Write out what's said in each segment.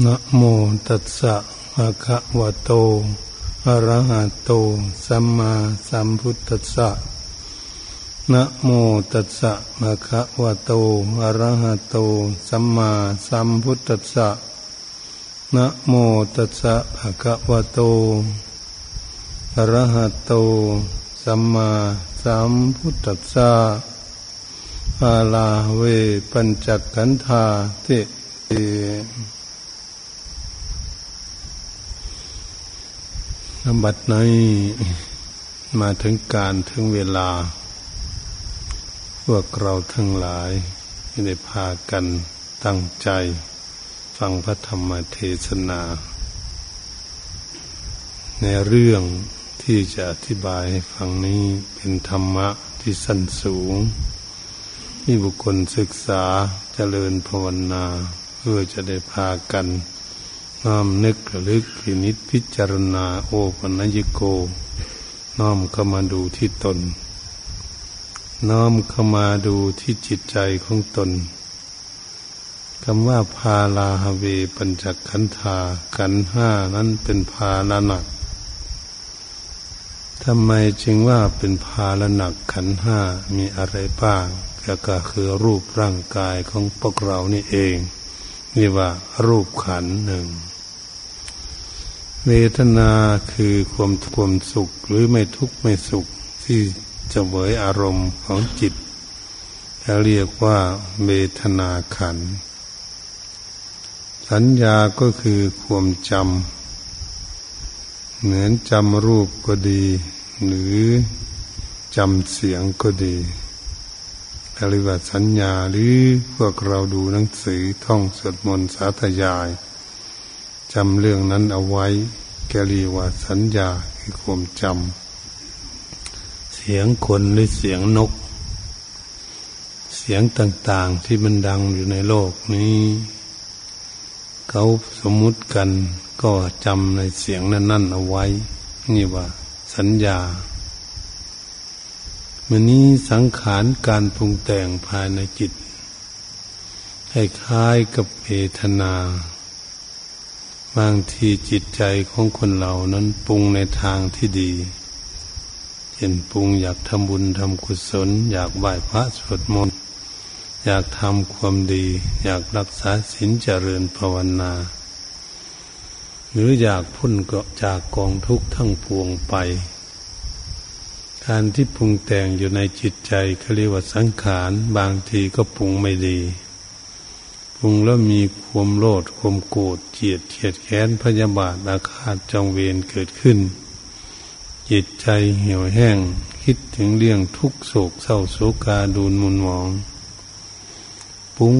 นะโมตัสสะภะคะวะโต อะระหะโต สัมมาสัมพุทธัสสะนะโมตัสสะภะคะวะโต อะระหะโต สัมมาสัมพุทธัสสะนะโมตัสสะภะคะวะโต อะระหะโต สัมมาสัมพุทธัสสะอาลาเวปัญจกันธาเต นบัดนี้มาถึงการถึงเวลา พวกเราทั้งหลายได้พากันตั้งใจ ฟังพระธรรมเทศนา ในเรื่องที่จะอธิบายให้ฟังนี้เป็นธรรมะที่สั้นสูง ที่บุคคลศึกษาเจริญภาวนา เพื่อจะได้พากัน น้อมนึกระลึกพินิจพิจารณาโอปัญญโก น้อมเข้ามาดูที่ตน น้อมเข้ามาดูที่จิตใจของตนคำว่าพาลาฮเวปัญจขันธาขันห้านั้นเป็นพาลหนักทำไมจึงว่าเป็นพาลหนักขันห้ามีอะไรบ้างก็คือรูปร่างกายของพวกเรานี่เอง นี่ว่ารูปขันหนึ่ง เวทนาคือความความสุขหรือไม่ทุกข์ไม่สุขที่จะเวยอารมณ์ของจิตจะเรียกว่าเวทนาขัน สัญญาก็คือความจำเหมือนจำรูปก็ดี หรือจำเสียงก็ดีเรียกว่าสัญญาหรือพวกเราดูหนังสือท่องสวดมนต์สาธยาย จำเรื่องนั้นเอาไว้แกเรียกว่าสัญญาคือความจำเสียงคนหรือเสียงนก เสียงต่าง ๆที่มันดังอยู่ในโลกนี้ เขาสมมุติกันก็จำในเสียงนั้น ๆ เอาไว้ นี่ว่า สัญญามันนี้สังขารการปรุงแต่งภายในจิตให้คล้ายกับเวทนา บางทีจิตใจของคนเรานั้นปรุงในทางที่ดีเช่นปรุงอยากทำบุญทำกุศล อยากไหว้พระสวดมนต์อยากทำความดี อยากรักษาศีลเจริญภาวนา หรืออยากพ้นเกาะจากกองทุกข์ทั้งปวงไป การที่ปรุงแต่งอยู่ในจิตใจเขาเรียกว่าสังขาร บางทีก็ปรุงไม่ดี รุงแล้วมีความโลดความโกรธเจียดเฉียดแค้นพยาบาทอาฆาตจองเวรเกิดขึ้น จิตใจเหี่ยวแห้ง คิดถึงเรื่องทุกโศกเศร้าโศกาดูนมุนมอง ปุ้ง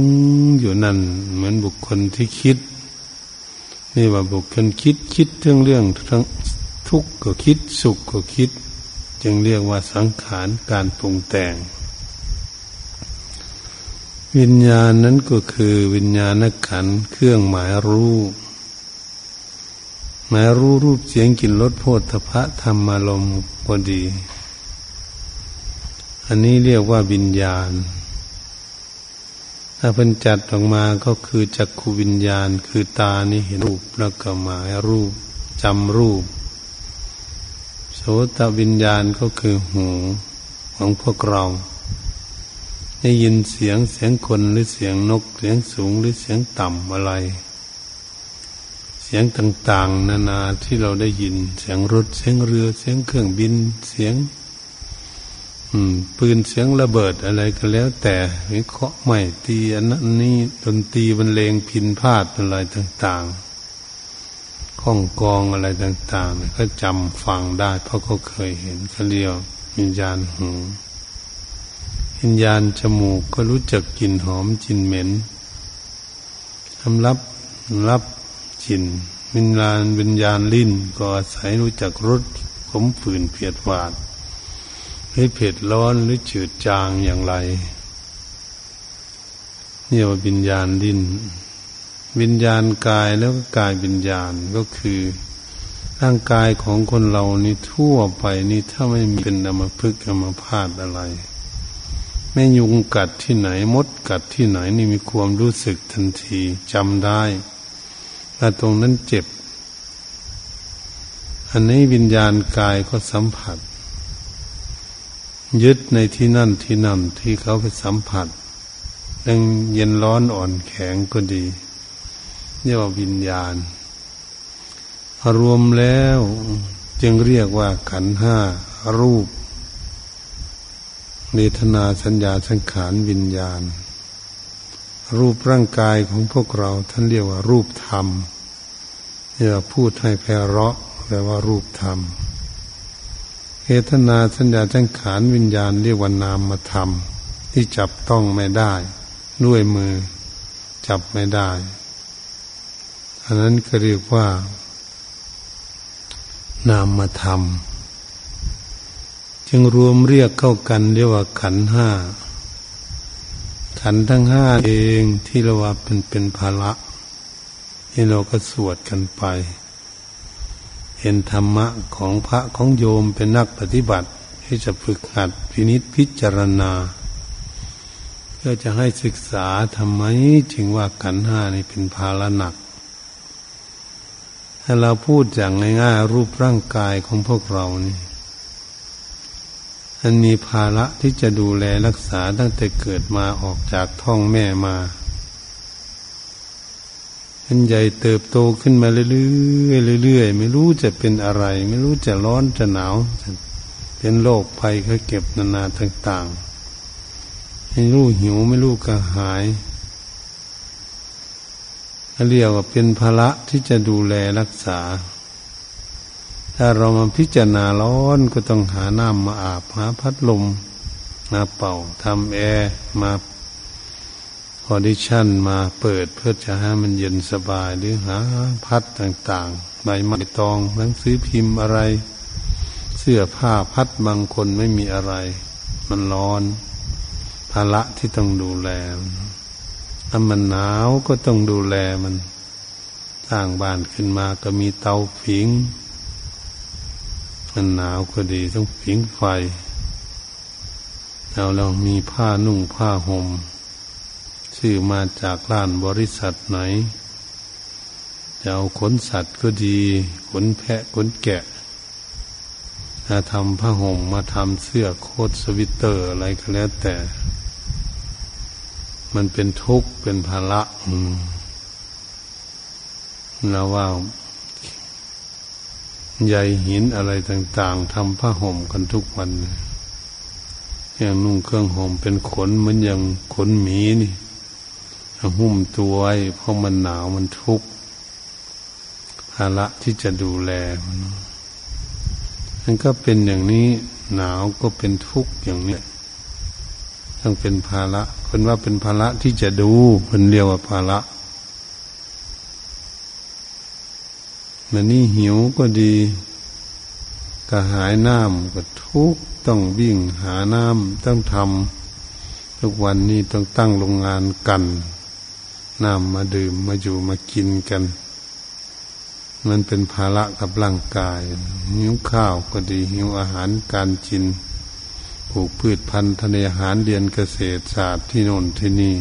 อยู่นั่นเหมือนบุคคลที่คิด นี่ว่าบุคคลคิดคิดเรื่องเรื่องทั้งทุกข์ก็คิดสุขก็คิด จึงเรียกว่าสังขารการปรุงแต่ง วิญญาณนั้นก็คือวิญญาณขันเครื่องหมายรู้ หมายรู้รูปเสียงกลิ่นรสโพธพะธรรมารมพอดี อันนี้เรียกว่าวิญญาณ ถ้าเป็นจัดออกมาก็คือจักขูวิญญาณ คือตานี่เห็นรูปแล้วก็หมายรูปจำรูป โสตวิญญาณก็คือหูของพวกเรา ได้ยินเสียงเสียงคนหรือเสียงนก เสียงสูงหรือเสียงต่ำอะไร เสียงต่างๆ นานาที่เราได้ยิน เสียงรถเสียงเรือ เสียงเครื่องบินเสียงปืนเสียงระเบิดอะไรก็แล้ว แต่วิเคราะห์ใหม่ตีอันนั้นนี่ดนตรีบรรเลงพินพาดอะไรต่าง ๆข้องกองอะไรต่าง ๆ ก็จำฟังได้ เพราะเขาเคยเห็นเขาเรียกวิญญาณหู วิญญาณจมูกก็รู้จักกลิ่นหอมกลิ่นเหม็นทำรับรับกลิ่นวิญญาณวิญญาณลิ้นก็อาศัยรู้จักรสขมฝืนเพียดหวานให้เผ็ดร้อนหรือจืดจางอย่างไรเนี่ยว่าวิญญาณลิ้นวิญญาณกายแล้วก็กายวิญญาณก็คือ ร่างกายของคนเรานี่ทั่วไปนี่ถ้าไม่มีเป็นอมพึกอมพาดอะไร ไม่ยุงกัดที่ไหน มดกัดที่ไหนนี่มีความรู้สึกทันทีจำได้ถ้าตรงนั้นเจ็บ อันนี้วิญญาณกายก็สัมผัส ยึดในที่นั่นที่นั่นที่เขาไปสัมผัสดังเย็นร้อนอ่อนแข็งก็ดีเรียกว่าวิญญาณรวมแล้วจึงเรียกว่าขันห้ารูป เวทนาสัญญาสังขารวิญญาณ รูปร่างกายของพวกเราท่านเรียกว่ารูปธรรมเรียกว่าพูดให้แพเราะแปลว่ารูปธรรมเวทนาสัญญาสังขารวิญญาณเรียกว่านามธรรม ที่จับต้องไม่ได้ ด้วยมือจับไม่ได้ อันนั้นก็เรียกว่า นามธรรม จึงรวมเรียกเข้ากันเรียกว่าขันห้า ขันทั้งห้าเองที่เราว่าเป็นเป็นภาระที่เราก็สวดกันไป เห็นธรรมะของพระของโยมเป็นนักปฏิบัติที่จะฝึกหัดพินิษพิจารณา เพื่อจะให้ศึกษาทำไมจึงว่าขันห้านี่เป็นภาระหนัก ถ้าเราพูดอย่างง่ายๆรูปร่างกายของพวกเรานี่ อันมีภาระที่จะดูแลรักษาตั้งแต่เกิดมาออกจากท้องแม่มาเป็นใหญ่เติบโตขึ้นมาเรื่อยๆเรื่อยๆไม่รู้จะเป็นอะไร ไม่รู้จะร้อนจะหนาว เป็นโรคภัยเขาเก็บนานาต่างๆ ไม่รู้หิวไม่รู้กระหายเรียกว่าเป็นภาระที่จะดูแลรักษา ถ้าเรามาพิจารณาร้อนก็ต้องหาน้ำมาอาบหาพัดลมมาเป่าทำแอร์มาคออดิชันมาเปิดเพื่อจะให้มันเย็นสบายหรือหาพัดต่างๆใบไม้ตองหนังสือพิมพ์อะไร เสื้อผ้าพัดบางคนไม่มีอะไร มันร้อน ภาระที่ต้องดูแลถ้ามันหนาวก็ต้องดูแลมันสร้างบ้านขึ้นมาก็มีเตาผิง มันหนาวก็ดีต้องผิงไฟเราเรามีผ้านุ่งผ้าหม่มซื้อมาจากร้านบริษัทไหนจะเอาขนสัตว์ก็ดีขนแพะขนแกะมาทำผ้าห่มมาทำเสื้อโค้ทสวิตเตอร์อะไรก็แล้วแต่ มันเป็นทุกข์เป็นภาระเราว่า ใยหินอะไรต่างๆทำผ้าห่มกันทุกวันอย่างนุ่งเครื่องห่มเป็นขนเหมือนอย่างขนหมีนี่หุ้มตัวไว้เพราะมันหนาวมันทุกข์ภาระที่จะดูแลมันมันก็เป็นอย่างนี้หนาวก็เป็นทุกข์อย่างนี้ต้องเป็นภาระคนว่าเป็นภาระที่จะดูคนเรียกว่าภาระ มันนี่หิวก็ดีกระหายน้ำก็ทุกต้องวิ่งหาน้ำต้องทำทุกวันนี้ต้องตั้งโรงงานกันน้ำมาดื่มมาอยู่มากินกัน มันเป็นภาระกับร่างกาย หิวข้าวก็ดีหิวอาหารการกินปลูกพืชพันธุ์ทะเลอาหารเรียนเกษตรศาสตร์ที่โน่นที่นี่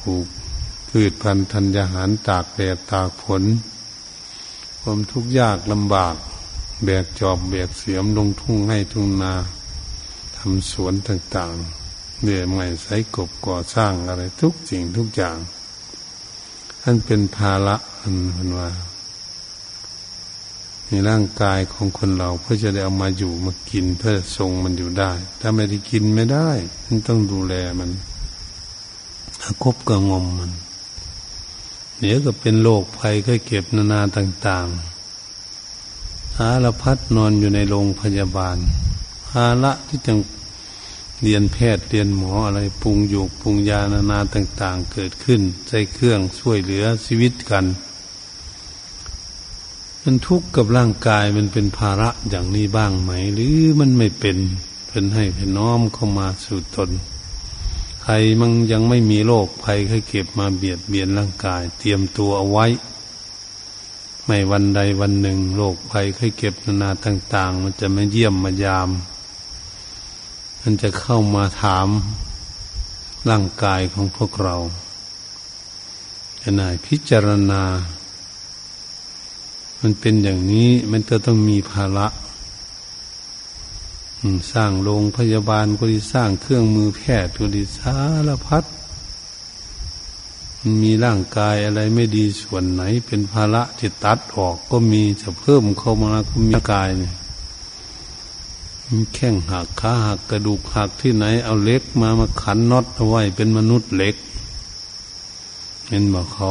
ปลูกพืชพันธุ์ธัญญาหารตากแดดตากฝน ความทุกข์ยากลำบาก แบกจอบแบกเสียมลงทุ่งให้ทุ่งนาทำสวนต่างๆเดือใหม่ใส่กบก่อสร้างอะไรทุกสิ่งทุกอย่างท่านเป็นภาระอันพันว่าในร่างกายของคนเราเพื่อจะได้เอามาอยู่มากินเพื่อทรงมันอยู่ได้ ถ้าไม่ได้กินไม่ได้มันต้องดูแลมันคบกระงมมัน เดี๋ยวก็เป็นโรคภัยก็เก็บนานาต่างๆหาละพัดนอนอยู่ในโรงพยาบาลหาละที่ต้องเรียนแพทย์เรียนหมออะไรปรุงอยู่ปรุงยานานาต่าง ๆ เกิดขึ้นใจเครื่องช่วยเหลือชีวิตกัน มันทุกข์กับร่างกายมันเป็นภาระอย่างนี้บ้างไหม หรือมันไม่เป็นเป็นให้เป็นน้อมเข้ามาสู่ตน ใครมันยังไม่มีโรคภัยเคยเก็บมาเบียดเบียนร่างกาย เตรียมตัวเอาไว้ ไม่วันใดวันหนึ่งโรคภัยเคยเก็บนานาต่าง ๆ มันจะมาเยี่ยมมายาม มันจะเข้ามาถามร่างกายของพวกเราจะนายพิจารณา มันเป็นอย่างนี้มันก็ต้องมีภาระ สร้างโรงพยาบาลก็ดีสร้างเครื่องมือแพทย์ก็ดีสารพัดมีร่างกายอะไรไม่ดีส่วนไหน เป็นภาระที่ตัดออกก็มีจะเพิ่มเข้ามาก็มีกายเนี่ยแข้งหักขาหักกระดูกหักที่ไหน เอาเล็กมามาขันน็อตเอาไว้เป็นมนุษย์เล็กเห็นบอกเขา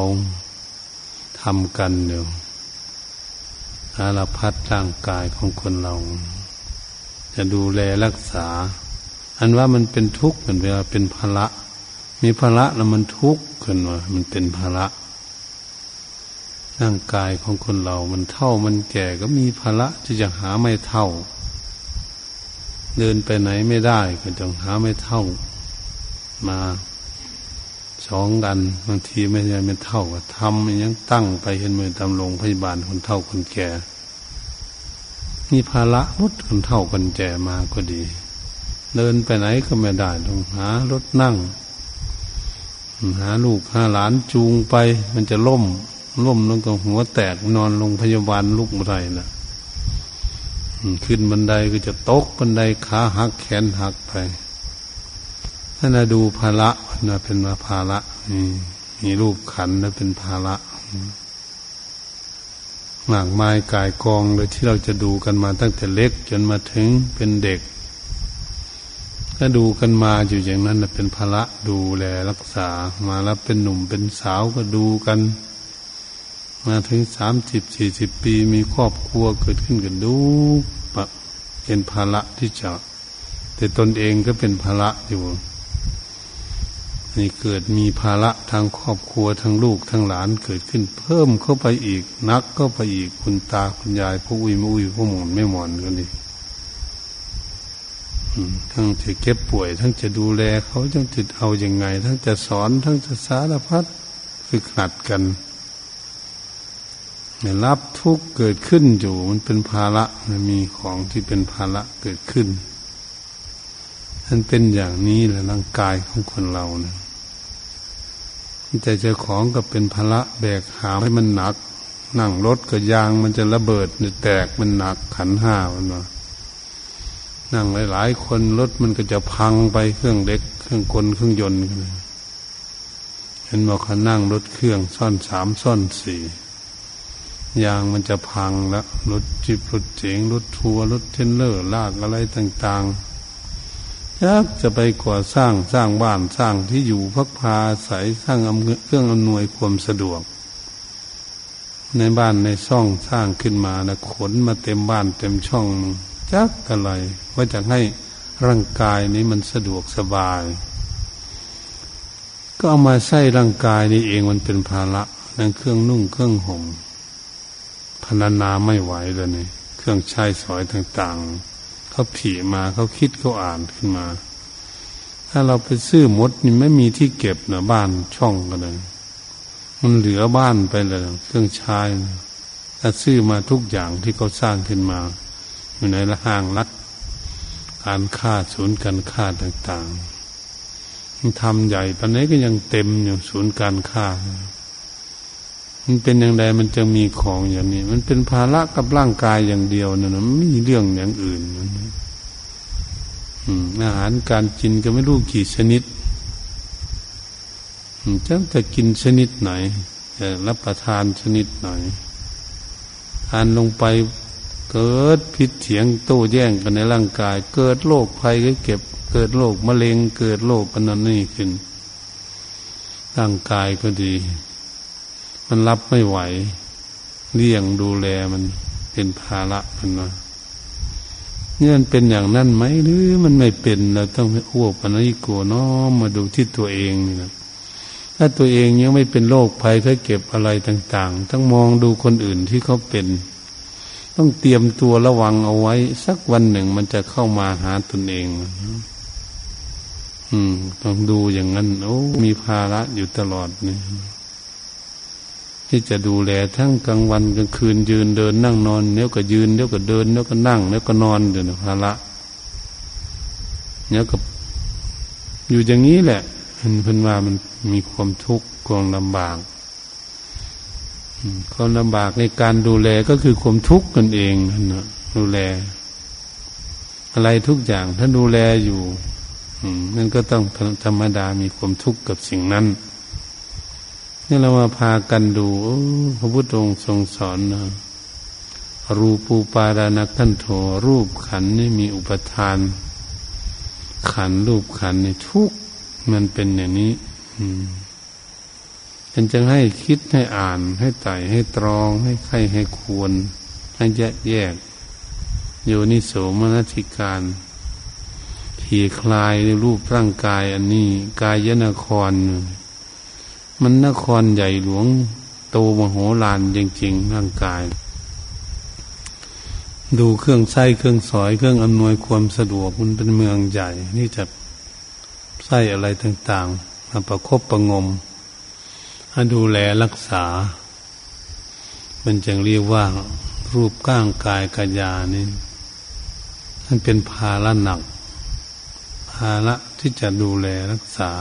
ทำกันเดี๋ยวสารพัดร่างกายของคนเรา จะดูแลรักษา อันว่ามันเป็นทุกข์เหมือนเวลาเป็นภาระมีภาระแล้วมันทุกข์ขึ้นว่ามันเป็นภาระร่างกายของคนเรา มันเท่ามันแก่ก็มีภาระที่จะหาไม่เท่า เดินไปไหนไม่ได้ก็ต้องหาไม่เท่า มาสองกันบางทีไม่ใช่ไม่เท่าก็ทำยังตั้งไปเห็นมือตำลงพยาบาลคนเท่าคนแก่ มีภาระรถคนเท่าคนแก่มาก็ดี เดินไปไหนก็ไม่ได้ต้องหารถนั่ง หาลูกหาหลานจูงไป มันจะล่มล่มลงกับหัวแตกนอนลงพยาบาลลูกไรนะขึ้นบันไดก็จะตกบันไดขาหักแขนหักไปถ้านาดูภาระนะเป็นมาภาระนี่มีรูปขันนะเป็นภาระ มากไม้กายกองเลยที่เราจะดูกันมาตั้งแต่เล็ก จนมาถึงเป็นเด็กถ้าดูกันมาอยู่อย่างนั้นเป็นภาระดูแลรักษามาแล้วเป็นหนุ่มเป็นสาวก็ดูกัน มาถึงสามสิบสี่สิบปีมีครอบครัวเกิดขึ้นกันดูปะเป็นภาระที่จะแต่ตนเองก็เป็นภาระอยู่ นี่เกิดมีภาระทางครอบครัวทั้งลูกทั้งหลานเกิดขึ้น เพิ่มเข้าไปอีก นักก็ไปอีกคุณตาคุณยายพวกอุ้ยมุ้ยพวกหมุนไม่หมอนกันดิทั้งจะเก็บป่วย ทั้งจะดูแลเขาทั้งจะเอาอย่างไง ทั้งจะสอน ทั้งจะสารพัดฝึกหัดกันรับทุกเกิดขึ้นอยู่ มันเป็นภาระมันมีของที่เป็นภาระเกิดขึ้นมันเป็นอย่างนี้แหละร่างกายของคนเรานะ แต่เจ้าของก็เป็นภาระแบกหาให้มันหนัก นั่งรถก็ยางมันจะระเบิดแตกมันหนักขันห้ามันว่านั่งหลาย ๆ คนรถมันก็จะพังไปเครื่องเล็กเครื่องกลเครื่องยนต์เห็นบอกเขานั่งรถเครื่องซ่อนสามซ่อนสี่ยางมันจะพังแล้วรถจิบรถเจ๋งรถทัวร์รถเทนเลอร์ลากอะไรต่าง ๆ ยักจะไปก่อสร้างสร้างบ้านสร้างที่อยู่พักพาใสสร้างเครื่องอำนวยความสะดวก ในบ้านในช่องสร้างขึ้นมานะขนมาเต็มบ้านเต็มช่องจักอะไรว่าจะให้ร่างกายนี้มันสะดวกสบาย ก็เอามาใส่ร่างกายนี้เองมันเป็นภาระนั่นเครื่องนุ่งเครื่องห่มพนานาไม่ไหวเลยเนี่ยเครื่องใช้สอยต่าง ๆ เขาผีมาเขาคิดเขาอ่านขึ้นมา ถ้าเราไปซื้อมดนี่ไม่มีที่เก็บนะบ้านช่องกันเลยมันเหลือบ้านไปเลยเครื่องใช้ถ้าซื้อมาทุกอย่างที่เขาสร้างขึ้นมา อยู่ในละห้างรัดการฆ่าศูนย์การฆ่าต่างๆมันทำใหญ่ปันนี้ก็ยังเต็มอยู่ศูนย์การฆ่า มันเป็นอย่างไรมันจะมีของอย่างนี้ มันเป็นภาระกับร่างกายอย่างเดียวนะมันไม่มีเรื่องอย่างอื่นอาหารการกินก็ไม่รู้กี่ชนิดจะจะกินชนิดไหนรับประทานชนิดไหนทานลงไปเกิดผิดเถียงโต้แย้งกันในร่างกาย เกิดโรคภัยก็เก็บ เกิดโรคมะเร็ง เกิดโรคปนนันนี่ขึ้นร่างกายก็ดี มันรับไม่ไหวเลี้ยงดูแลมันเป็นภาระมันนะเนี่ยมันเป็นอย่างนั้นไหมหรือมันไม่เป็นเราต้องอ้วกปนิโกน้อมมาดูที่ตัวเองนี่นะถ้าตัวเองยังไม่เป็นโรคภัยเขาเก็บอะไรต่าง ๆ ต้องมองดูคนอื่นที่เขาเป็น ต้องเตรียมตัวระวังเอาไว้ สักวันหนึ่งมันจะเข้ามาหาตนเอง อืม ต้องดูอย่างนั้น โอ้ มีภาระอยู่ตลอดเนี่ย ที่จะดูแลทั้งกลางวันกลางคืนยืนเดินนั่งนอนเนี้ยก็ยืนเนี้ยก็เดินเนี้ยก็นั่งเนี้ยก็นอนเดี๋ยวนะภาระเนี้ยก็อยู่อย่างนี้แหละเห็นเพิ่นว่ามันมีความทุกข์ความลำบากความลำบากในการดูแลก็คือความทุกข์กันเองนะดูแล อะไรทุกอย่างถ้าดูแลอยู่นั่นก็ต้องธรรมดามีความทุกข์กับสิ่งนั้น นี่เรามาพากันดู พระพุทธองค์ทรงสอนนะรูปูปารานักันโทรูปขันนี่มีอุปทาน ขันรูปขันนี่ทุกมันเป็นอย่างนี้ อืมฉันจึงให้คิดให้อ่านให้ไต่ให้ตรอง ให้ใครให้ควร ให้แยกแยกโยนิโสมนสิการขี่คลายในรูปร่างกายอันนี้ กายยนคร มันนครใหญ่หลวงโตมโหฬารจริงๆร่างกาย ดูเครื่องไส้เครื่องสอยเครื่องอำนวยความสะดวกมันเป็นเมืองใหญ่ นี่จะไส้อะไรต่างๆมาประครบประงมให้ดูแลรักษา มันจึงเรียกว่า รูปก้างกายกายานี่มันเป็นภาระหนัก ภาระที่จะดูแลรักษา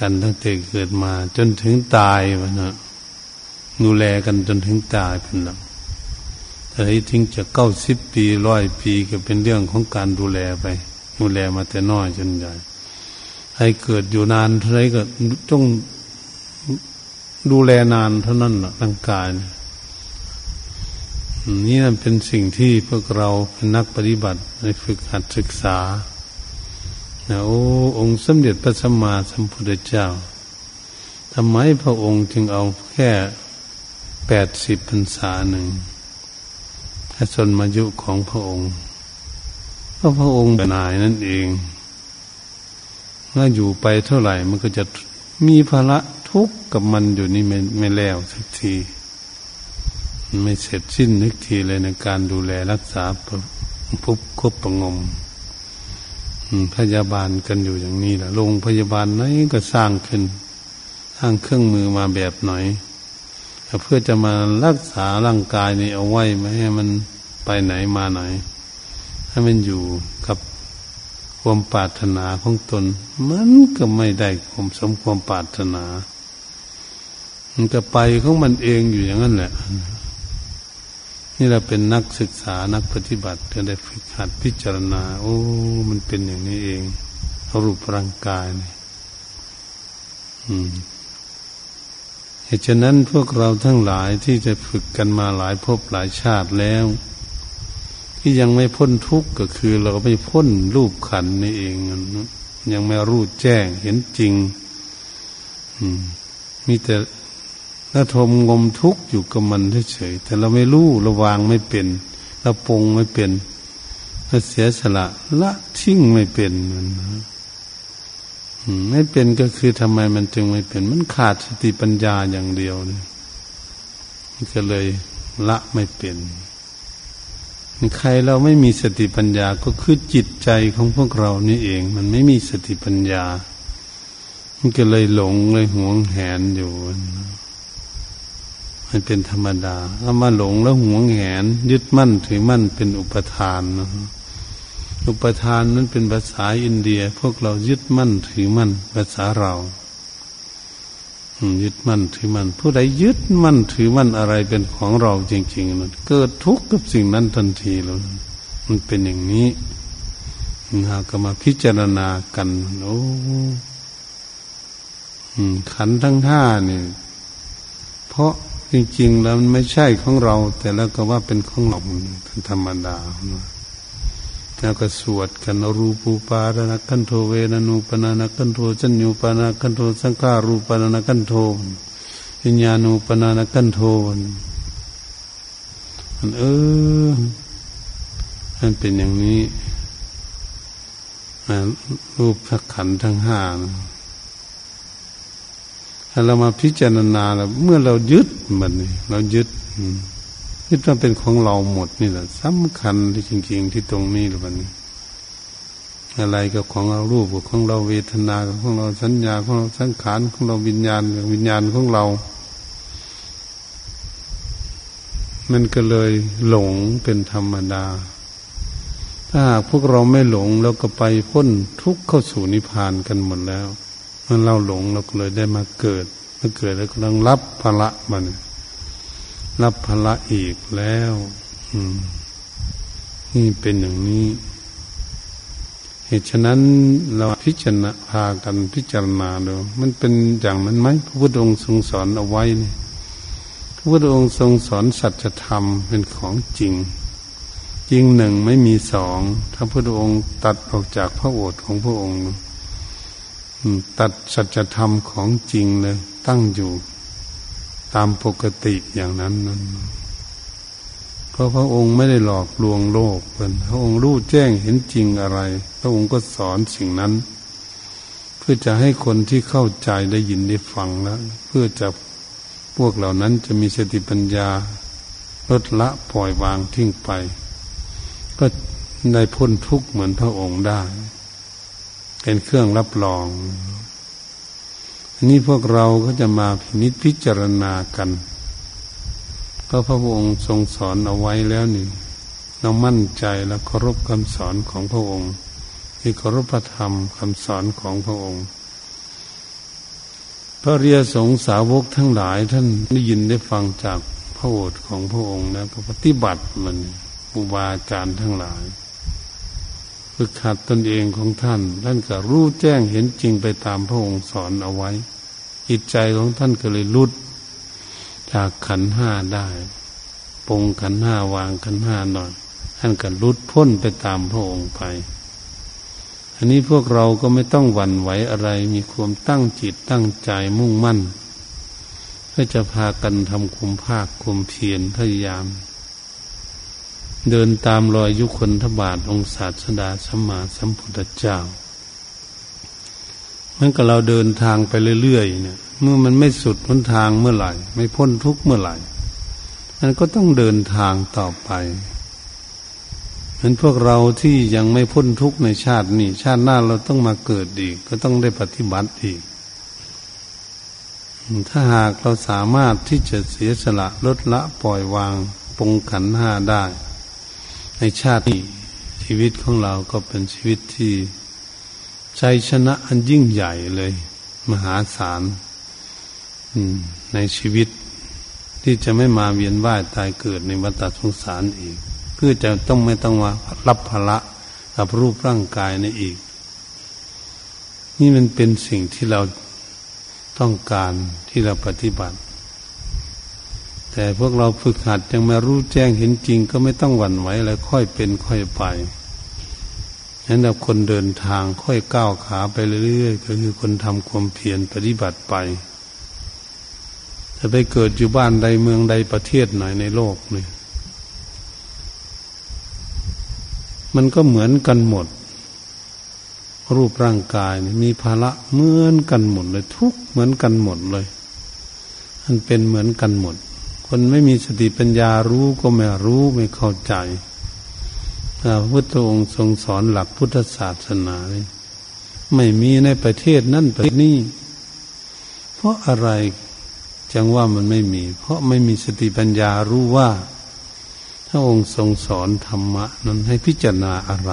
กันตั้งแต่เกิดมา จนถึงตายวะนะดูแลกันจนถึงตายเป็นหลักแต่ที่ทิ้งจะเก้าสิบปีร้อยปีก็เป็นเรื่องของการดูแลไป ดูแลมาแต่น้อยจนใหญ่ให้เกิดอยู่นานเท่าไรก็ต้องดูแลนานเท่านั้นละร่างกายนี่นั่นเป็นสิ่งที่พวกเราเป็นนักปฏิบัติในฝึกหัดศึกษา นะโอ้องค์สมเด็จพระสัมมาสัมพุทธเจ้าทำไมพระองค์จึงเอาแค่แปดสิบพรรษาหนึ่งถ้าสนมายุของพระองค์เพราะพระองค์เป็นนายนั่นเองถ้าอยู่ไปเท่าไหร่มันก็จะมีภาระทุกข์กับมันอยู่นี่ไม่ไม่แล้วสักทีไม่เสร็จสิ้นนึกทีเลยในการดูแลรักษาพุบคบประงม พยาบาลกันอยู่อย่างนี้แหละโรงพยาบาลไหนก็สร้างขึ้นสร้างเครื่องมือมาแบบหน่อยเพื่อจะมารักษาร่างกายนี่เอาไว้ไม่ให้มันไปไหนมาไหน ให้มันอยู่กับความปรารถนาของตน มันก็ไม่ได้ความสมความปรารถนา มันก็ไปของมันเองอยู่อย่างนั้นแหละ นี่เราเป็นนักศึกษานักปฏิบัติจะได้ฝึกหัดพิจารณา โอ้ มันเป็นอย่างนี้เองรูปร่างกายเนี่อืมเหตุฉะนั้นพวกเราทั้งหลายที่จะฝึกกันมาหลายภพหลายชาติแล้ว ที่ยังไม่พ้นทุกข์ก็คือ เราไม่พ้นรูปขันนี่เองยังไม่รู้แจ้งเห็นจริงมีแต่ ละทมงมทุกข์อยู่กับมันเฉยแต่เราไม่รู้เราวางไม่เป็นเราปงไม่เป็นเราเสียสละละทิ้งไม่เป็นมันไม่เป็นก็คือทำไมมันจึงไม่เป็น มันขาดสติปัญญาอย่างเดียวเนี่ยก็เลยละไม่เป็นใครเราไม่มีสติปัญญาก็คือจิตใจของพวกเรานี่เอง มันไม่มีสติปัญญา มันก็เลยหลงเลยหวงแหนอยู่ มันเป็นธรรมดาเอามาหลงแล้วหวงแหน ยึดมั่นถือมั่นเป็นอุปทานนะอุปทานนั้นเป็นภาษาอินเดีย พวกเรายึดมั่นถือมั่น ภาษาเรายึดมั่นถือมั่นผู้ใดยึดมั่นถือมั่นอะไรเป็นของเราจริงๆนันเกิดทุกข์กับสิ่งนั้นทันทีเลยมันเป็นอย่างนี้เราก็มาพิจารณากันโอ้ขันทั้งห้าเนี่ยเพราะ จริงๆแล้วมันไม่ใช่ของเรา แต่แล้วก็ว่าเป็นของเราธรรมดาแล้วก็สวดกันรูปูปารานักันโทเวนันูปนานักันโทจันยูปานากันโทสังขารูปนานักันโทวิญญาณูปนานักันโทมันเออมันเป็นอย่างนี้รูปพักขันทั้งห้า ถ้าเรามาพิจารณาแล้วเมื่อเรายึดมันนี่เรายึดคิดว่าเป็นของเราหมดนี่แหละสำคัญที่จริง ๆ ที่ตรงนี้หรือวันนี้อะไรกับของเรารูปกับของเราเวทนาของเราสัญญาของเราสังขารของเราวิญญาณวิญญาณของเรา มันก็เลยหลงเป็นธรรมดา ถ้าพวกเราไม่หลงเราก็ไปพ้นทุกข์เข้าสู่นิพพานกันหมดแล้ว เมื่อเราหลงเราก็เลยได้มาเกิดมาเกิดแล้วก็ต้องรับภาระมันรับภาระอีกแล้ว อืม นี่เป็นอย่างนี้ เหตุฉะนั้นเราพิจารณาพากันพิจารณาดูมันเป็นอย่างนั้นไหมพระพุทธองค์ทรงสอนเอาไว้นี่พระพุทธองค์ทรงสอนสัจธรรมเป็นของจริง จริงหนึ่งไม่มีสองถ้าพระพุทธองค์ตัดออกจากพระโอษฐ์ของพระองค์ ตัดสัจธรรมของจริงเลย ตั้งอยู่ตามปกติอย่างนั้นนั้นเพราะพระองค์ไม่ได้หลอกลวงโลกเป็นพระองค์รู้แจ้งเห็นจริงอะไร พระองค์ก็สอนสิ่งนั้น เพื่อจะให้คนที่เข้าใจได้ยินได้ฟังแล้ว เพื่อจะพวกเหล่านั้นจะมีสติปัญญาลดละปล่อยวางทิ้งไป ก็ได้พ้นทุกข์เหมือนพระองค์ได้ เป็นเครื่องรับรอง อันนี้พวกเราก็จะมาพินิจพิจารณากันก็พระองค์ทรงสอนเอาไว้แล้วนี่เรามั่นใจและเคารพคำสอนของพระองค์ที่เคารพธรรมคำสอนของพระองค์ พระเรียสงสาวกทั้งหลายท่านได้ยินได้ฟังจากพระโอษฐของพระองค์แล้วก็ปฏิบัติมันอุบาจารย์ทั้งหลาย ฝึกหัดตนเองของท่าน ท่านก็รู้แจ้งเห็นจริงไปตามพระองค์สอนเอาไว้ จิตใจของท่านก็เลยลุด จากขันห้าได้ปงขันห้าวางขันห้าหน่อย ท่านก็ลุดพ้นไปตามพระองค์ไป อันนี้พวกเราก็ไม่ต้องหวั่นไหวอะไร มีความตั้งจิตตั้งใจมุ่งมั่นเพื่อจะพากันทำคุมภาคคุมเพียรพยายาม เดินตามรอยยุคนทบาทองศาสดาสมมาสัมพุทธเจ้าเมันก็เราเดินทางไปเรื่อยๆเนี่ยเมื่อมันไม่สุดพ้นทางเมื่อไหร่ ไม่พ้นทุกเมื่อไหร่มันก็ต้องเดินทางต่อไปเหมือนพวกเราที่ยังไม่พ้นทุกในชาตินี้ ชาติหน้าเราต้องมาเกิดอีก ก็ต้องได้ปฏิบัติอีก ถ้าหากเราสามารถที่จะเสียสละลดละปล่อยวางปงขันห้าได้ ในชาตินี้ชีวิตของเราก็เป็นชีวิตที่ชัยชนะอันยิ่งใหญ่เลย มหาศาลในชีวิตที่จะไม่มาเวียนว่ายตายเกิดในวัฏสงสารอีก เพื่อจะต้องไม่ต้องมารับภาระกับรูปร่างกายในอีก นี่มันเป็นสิ่งที่เราต้องการที่เราปฏิบัติ แต่พวกเราฝึกหัดยังมารู้แจ้งเห็นจริง ก็ไม่ต้องหวั่นไหวแล้วค่อยเป็นค่อยไปนั้นเราคนเดินทางค่อยก้าวขาไปเรื่อยๆก็คือคนทำความเพียรปฏิบัติไปจะไปเกิดอยู่บ้านใดเมืองใดประเทศไหนในโลกนี่มันก็เหมือนกันหมด รูปร่างกายมีภาระเหมือนกันหมดเลย ทุกเหมือนกันหมดเลย มันเป็นเหมือนกันหมด คนไม่มีสติปัญญารู้ก็ไม่รู้ไม่เข้าใจพระพุทธองค์ทรงสอนหลักพุทธศาสนาเลยไม่มีในประเทศนั้นประเทศนี้เพราะอะไรจังว่ามันไม่มี เพราะไม่มีสติปัญญารู้ว่าพระองค์ทรงสอนธรรมะ นั้นให้พิจารณาอะไร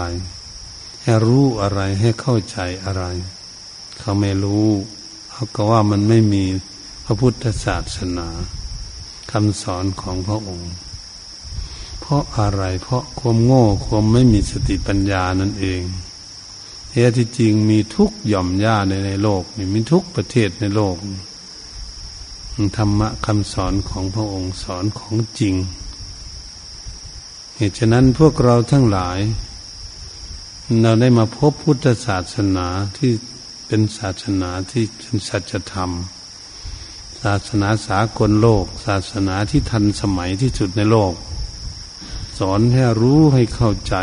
ให้รู้อะไรให้เข้าใจอะไร เขาไม่รู้เขาก็ว่ามันไม่มีพระพุทธศาสนา คำสอนของพระองค์ เพราะอะไรเพราะความโง่ความไม่มีสติปัญญานั่นเองแท้ที่จริงมีทุกหย่อมย่าในในโลกนี่มีทุกประเทศในโลกธรรมะคำสอนของพระองค์สอนของจริงเหตุฉะนั้นพวกเราทั้งหลาย เราได้มาพบพุทธศาสนาที่เป็นศาสนาที่เป็นสัจธรรม ศาสนาสากลโลก ศาสนาที่ทันสมัยที่สุดในโลก สอนให้รู้ให้เข้าใจ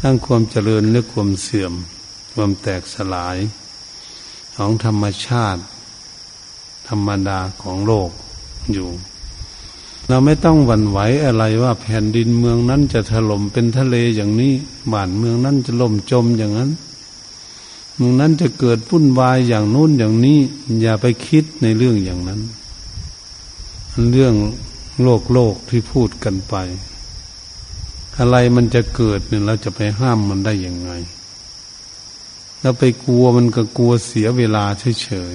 ทั้งความเจริญและความเสื่อม ความแตกสลาย ของธรรมชาติ ธรรมดาของโลกอยู่ เราไม่ต้องหวั่นไหวอะไรว่าแผ่นดินเมืองนั้นจะถล่มเป็นทะเลอย่างนี้บ้านเมืองนั้นจะล่มจมอย่างนั้น มืองนั้นจะเกิดพุ่นวายอย่างนู้นอย่างนี้ อย่าไปคิดในเรื่องอย่างนั้น เรื่องโลกโลกที่พูดกันไป อะไรมันจะเกิดเนี่ยเราจะไปห้ามมันได้ยังไงเราไปกลัวมันก็กลัวเสียเวลาเฉย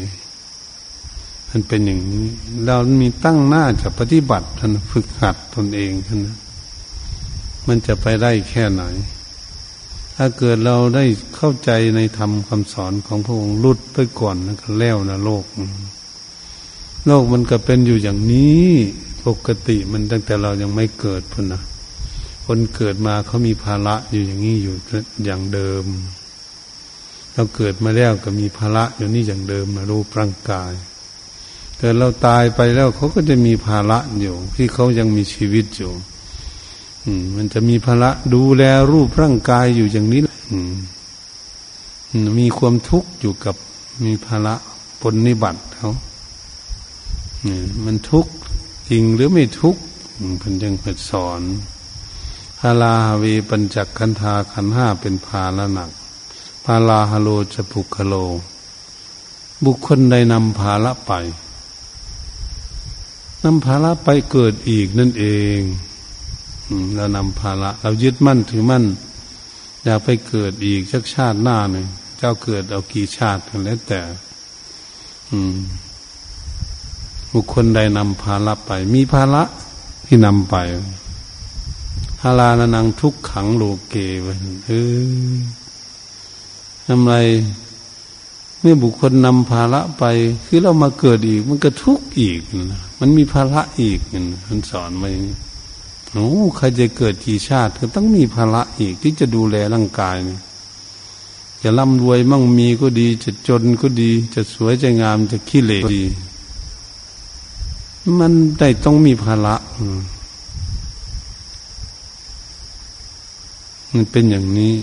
ๆมันเป็นอย่างนี้ เรามีตั้งหน้าจะปฏิบัติท่านฝึกหัดตนเองท่านมันจะไปได้แค่ไหน ถ้าเกิดเราได้เข้าใจในธรรมคำสอนของพระองค์ลุดไปก่อนนะก็แล้วนะโลก โลกมันก็เป็นอยู่อย่างนี้ปกติมันตั้งแต่เรายังไม่เกิดพุ่นนะคนเกิดมาเขามีภาระอยู่อย่างนี้อยู่อย่างเดิม เราเกิดมาแล้วก็มีภาระอยู่นี่อย่างเดิมมารูปร่างกายเกิดเราตายไปแล้วเขาก็จะมีภาระอยู่ที่เขายังมีชีวิตอยู่ มันจะมีภาระดูแลรูปร่างกายอยู่อย่างนี้อืมีความทุกข์อยู่กับมีภาระปนนิบัติเขามันทุกข์จริงหรือไม่ทุกข์เพิ่นยังเปิดสอนพาลาเวปัญจคันธาขันห้าเป็นภาละหนักพาลาฮโลจะปุคโล บุคคลใดนำภาละไปนำภาระไปเกิดอีกนั่นเอง เรานำภาระเรายึดมั่นถือมั่นอยากไปเกิดอีกชักชาติหน้าหนึ่งเจ้าเกิดเอากี่ชาติกันแล้วแต่ อืมบุคคลใดนำภาระไป มีภาระที่นำไปฮาลานังทุกขังโลเกวันเออทำไรเมื่อบุคคลนำภาระไป คือเรามาเกิดอีก มันก็ทุกข์อีกนะมันมีภาระอีกมันสอนมาอย่างนี้ โอ้ใครจะเกิดกี่ชาติ ก็ต้องมีภาระอีกที่จะดูแลร่างกายเนี่ยจะร่ำรวยมั่งมีก็ดี จะจนก็ดี จะสวยจะงามจะขี้เหร่ดี มันได้ต้องมีภาระมันเป็นอย่างนี้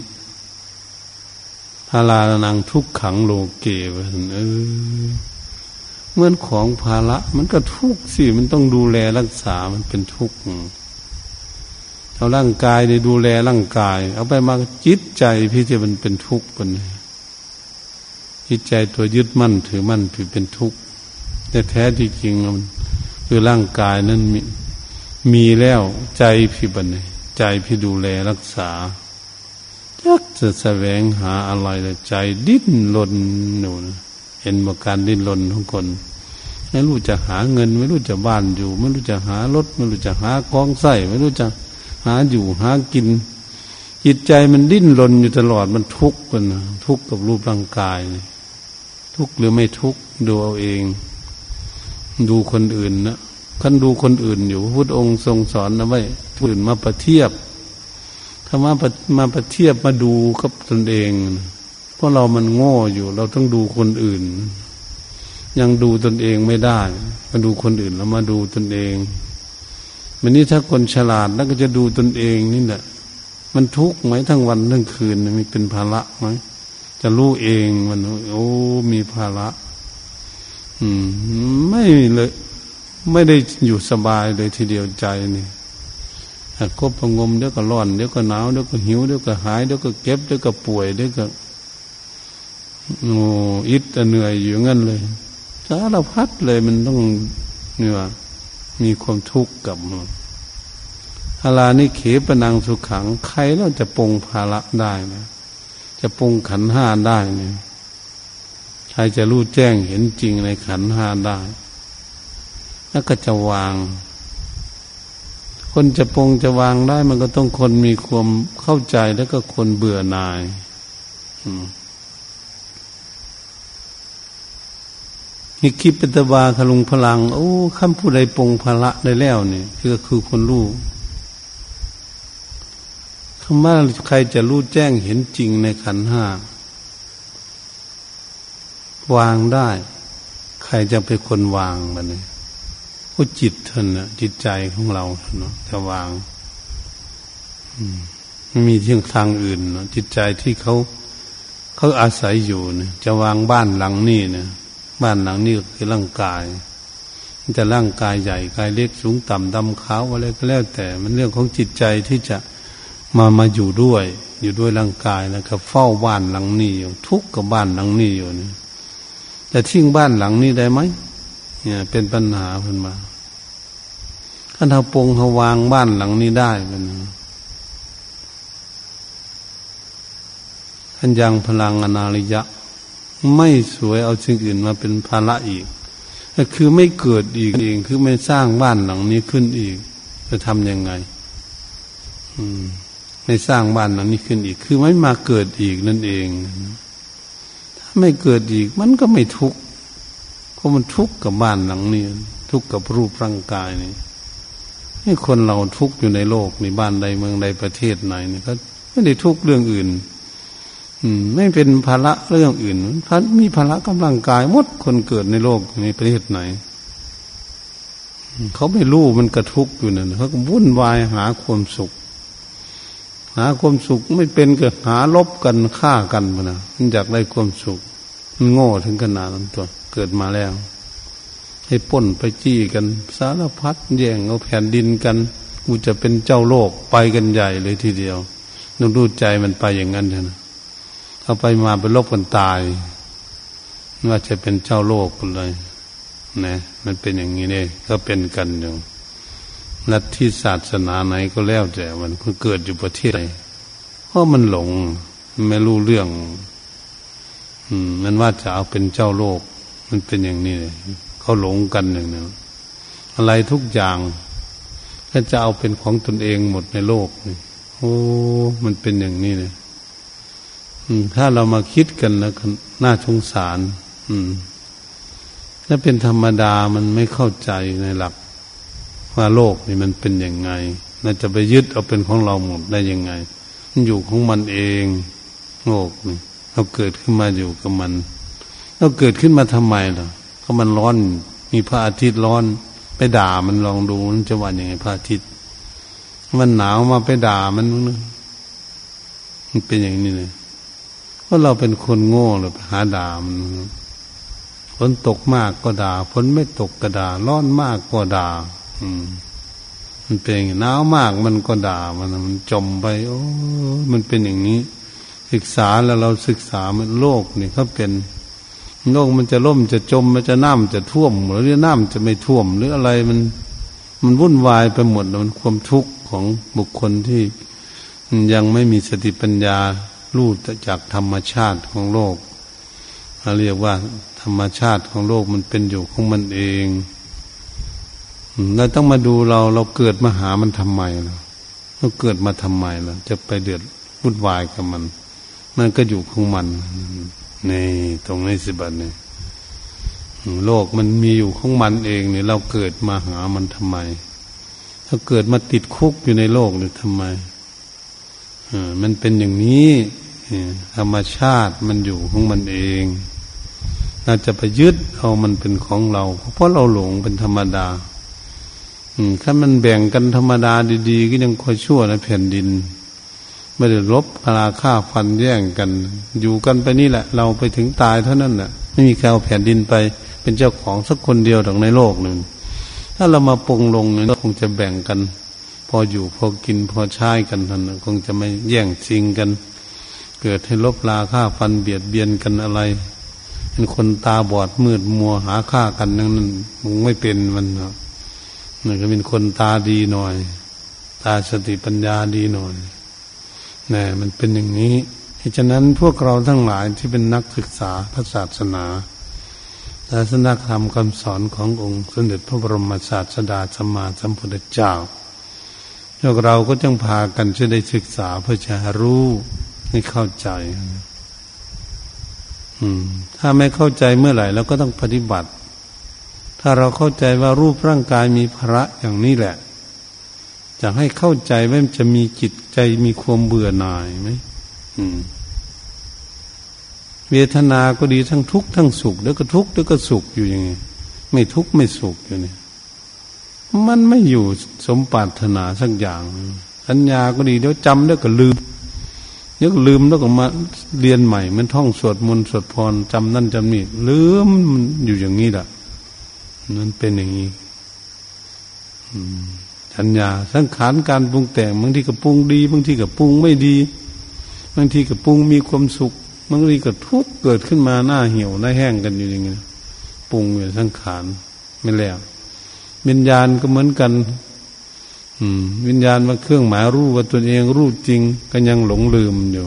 พาลานังทุกขังโลเกวเออเหมือนของภาระมันก็ทุกข์สิ มันต้องดูแลรักษา มันเป็นทุกข์ เอาร่างกายได้ดูแลร่างกาย เอาไปมาจิตใจพี่ที่มันเป็นทุกข์เป็นจิตใจตัวยึดมั่นถือมั่นถือเป็นทุกข์แต่แท้ที่จริงมันคือร่างกายนั้นมีมีแล้วใจพี่บันใจพี่ดูแลรักษาจักจะแสวงหาอะไรแต่ใจดิ้นรนหนูนะเห็นบอกการดิ้นรนของคนไม่รู้จะหาเงิน ไม่รู้จะบ้านอยู่ ไม่รู้จะหารถ ไม่รู้จะหากองไส้ไม่รู้จะ หาอยู่หากิน จิตใจมันดิ้นรนอยู่ตลอดมันทุกข์กันนะทุกข์กับรูปร่างกาย ทุกข์หรือไม่ทุกข์ดูเอาเอง ดูคนอื่นนะขันดูคนอื่นอยู่พระพุทธองค์ทรงสอนนะไว้ผู้อื่นมาประเทียบถ้ามามาประเทียบมาดูกับตนเองเพราะเรามันโง่อยู่ เราต้องดูคนอื่น ยังดูตนเองไม่ได้ มาดูคนอื่นแล้วมาดูตนเอง วันนี้ถ้าคนฉลาดแล้วก็จะดูตนเองนี่แหละ มันทุกข์ไหมทั้งวันทั้งคืนมีเป็นภาระไหมจะรู้เองมัน โอ้มีภาระอืม ไม่เลย ไม่ได้อยู่สบายเลยทีเดียวใจนี่หัดคบประงมเดี๋ยวก็ร้อนเดี๋ยวก็หนาวเดี๋ยวก็หิวเดี๋ยวก็หายเดี๋ยวก็เก็บเดี๋ยวก็ป่วยเดี๋ยวก็โอ้อิดเหนื่อยอยู่งั้นเลยสารพัดเลยมันต้องเหนื่อย มีความทุกข์กับมันอาลานิเขปนังสุขัง ใครเราจะปรงภาระได้นะจะปรงขันห้าได้เนี่ยใครจะรู้แจ้งเห็นจริงในขันห้าได้ แล้วก็จะวาง คนจะปรงจะวางได้ มันก็ต้องคนมีความเข้าใจแล้วก็คนเบื่อหน่าย อืม นี่คิดปตบาคลุงพลัง โอ้คำผู้ใดปงภละได้แล้วเนี่ยคือคือคนรู้คำว่าใครจะรู้แจ้งเห็นจริงในขันห้าวางได้ ใครจะเป็นคนวางมันเนี่ยก็จิตท่านนะจิตใจของเราเนาะจะวางไม่มีที่ทางอื่นเนาะจิตใจที่เขาเขาอาศัยอยู่เนี่ยจะวางบ้านหลังนี้เนี่ย บ้านหลังนี้คือร่างกายมันจะร่างกายใหญ่กายเล็กสูงต่ำดำขาวอะไรก็แล้วแต่ มันเรื่องของจิตใจที่จะมามาอยู่ด้วย อยู่ด้วยร่างกายนะครับ เฝ้าบ้านหลังนี้อยู่ ทุกข์กับบ้านหลังนี้อยู่นี่จะทิ้งบ้านหลังนี้ได้ไหมเนี่ย เป็นปัญหาเพิ่นมาถ้าเราปงเขาวางบ้านหลังนี้ได้เป็นท่านยังพลังอนาลิยะ ไม่สวยเอาสิ่งอื่นมาเป็นภาระอีกก็คือไม่เกิดอีกเองคือไม่สร้างบ้านหลังนี้ขึ้นอีก จะทำยังไง อืมไม่สร้างบ้านหลังนี้ขึ้นอีก คือไม่มาเกิดอีกนั่นเอง ถ้าไม่เกิดอีก มันก็ไม่ทุกข์เพราะมันทุกข์กับบ้านหลังนี้ทุกข์กับรูปร่างกายนี่ให้คนเราทุกข์อยู่ในโลกในบ้านใดเมืองใดประเทศไหนนี่ก็ไม่ได้ทุกข์เรื่องอื่น ไม่เป็นภาระเรื่องอื่นพันมีภาระกำลังกายหมดคนเกิดในโลกในประเทศไหน เขาไม่รู้มันกระทุกอยู่นั่นเขาก็วุ่นวายหาความสุข หาความสุขไม่เป็นก็หาลบกันฆ่ากันนะมันอยากได้ความสุข มันโง่ถึงขนาดนั้นตัว เกิดมาแล้ว ให้ป้นไปจี้กัน สารพัดแย่งเอาแผ่นดินกันกูจะเป็นเจ้าโลกไปกันใหญ่เลยทีเดียวนึกดูใจมันไปอย่างนั้นเถอะนะ เอาไปมาไปลบกันตายว่าจะเป็นเจ้าโลกกันเลยนะมันเป็นอย่างนี้เนี่ยก็เป็นกันอยู่ลัทธิศาสนาไหนก็แล้วแต่มันเกิดอยู่ประเทศไหนเพราะมันหลงไม่รู้เรื่อง อืม มันว่าจะเอาเป็นเจ้าโลก มันเป็นอย่างนี้เลยเขาหลงกันอย่างนี้อะไรทุกอย่างก็จะเอาเป็นของตนเองหมดในโลกนี่โอ้ มันเป็นอย่างนี้เลย ถ้าเรามาคิดกันแล้วน่าสงสาร อืมถ้าเป็นธรรมดามันไม่เข้าใจในหลัก ว่าโลกนี่มันเป็นยังไงน่าจะไปยึดเอาเป็นของเราหมดได้ยังไง มันอยู่ของมันเองโลกนี่เราเกิดขึ้นมาอยู่กับมัน เราเกิดขึ้นมาทำไมล่ะก็มันร้อน มีพระอาทิตย์ร้อน ไปด่ามันลองดูมันจะว่ายังไงพระอาทิตย์ มันหนาวมาไปด่ามันมันเป็นอย่างนี้เลย ราะเราเป็นคนโง่เลยหาด่ามันฝนตกมากก็ด่าฝนไม่ตกก็ด่าร้อนมากก็ด่า อืม มันเป็นอย่างหนาวมากมันก็ด่ามันมันจมไป โอ้มันเป็นอย่างนี้ ศึกษาแล้วเราศึกษามันโลกนี่เขาเป็นโลกมันจะล่มจะจมมันจะน้ำจะท่วม หรือน้ำจะไม่ท่วม หรืออะไรมัน มันวุ่นวายไปหมดมันความทุกข์ของบุคคลที่ยังไม่มีสติปัญญา รู้จากธรรมชาติของโลกเราเรียกว่า ธรรมชาติของโลกมันเป็นอยู่ของมันเองเราต้องมาดูเราเราเกิดมาหามันทำไมเราเราเกิดมาทำไมเราจะไปเดือดวุ่นวายกับมัน มันก็อยู่ของมันนี่ตรงนี้สิบัตนี่โลกมันมีอยู่ของมันเองเนี่ยเราเกิดมาหามันทำไม ถ้าเกิดมาติดคุกอยู่ในโลกเนี่ยทำไมอ่ามันเป็นอย่างนี้ ธรรมชาติมันอยู่ของมันเองเราจะไปยึดเอามันเป็นของเรา เพราะเราหลงเป็นธรรมดาถ้ามันแบ่งกันธรรมดาดีๆ ก็ยังคอยชั่วในแผ่นดิน ไม่ได้ลบพลาฆ่าฟันแย่งกัน อยู่กันไปนี่แหละ เราไปถึงตายเท่านั้นแหละไม่มีใครเอาแผ่นดินไป เป็นเจ้าของสักคนเดียวถึงในโลกหนึ่งถ้าเรามาปรงลงเนี่ยคงจะแบ่งกัน พออยู่พอกินพอใช้กันท่านคงจะไม่แย่งชิงกัน เกิดให้ลบลาฆ่าฟันเบียดเบียนกันอะไร เป็นคนตาบอดมืดมัวหาฆ่ากันนั่นมึงไม่เป็นมันเนาะมันก็เป็นคนตาดีหน่อย ตาสติปัญญาดีหน่อยนี่มันเป็นอย่างนี้ฉะนั้นพวกเราทั้งหลายที่เป็นนักศึกษาพระศาสนาศาสนาธรรมคำสอนขององค์สมเด็จพระบรมศาสดาสัมมาสัมพุทธเจ้าพวกเราก็จงพากันจะได้ศึกษาเพื่อจะรู้ ให้เข้าใจ อืม ถ้าไม่เข้าใจเมื่อไหร่เราก็ต้องปฏิบัติ ถ้าเราเข้าใจว่ารูปร่างกายมีพระอย่างนี้แหละจะให้เข้าใจว่าจะมีจิตใจมีความเบื่อหน่ายไหมเวทนาก็ดีทั้งทุกข์ทั้งสุขแล้วก็ทุกข์แล้วก็สุขอยู่อย่างนี้ไม่ทุกข์ไม่สุขอยู่เนี่ยมันไม่อยู่สมปรารถนาสักอย่างสัญญาก็ดีเดี๋ยวจำแล้วก็ลืม ยวลืมแล้วก็มาเรียนใหม่มันท่องสวดมนต์สวดพรจำนั่นจำนี่ลืมอยู่อย่างนี้แหละนั่นเป็นอย่างนี้สัญญาสังขารการปรุงแต่งบางทีก็ปรุงดีบางทีก็ปรุงไม่ดีบางทีก็ปรุงมีความสุขบางทีก็ทุกข์เกิดขึ้นมาหน้าเหี่ยวหน้าแห้งกันอยู่อย่างเงี้ปรุงอยู่สังขารไม่แล้ววิญญาณก็เหมือนกัน วิญญาณว่าเครื่องหมายรู้ว่าตัวเองรู้จริง ก็ยังหลงลืมอยู่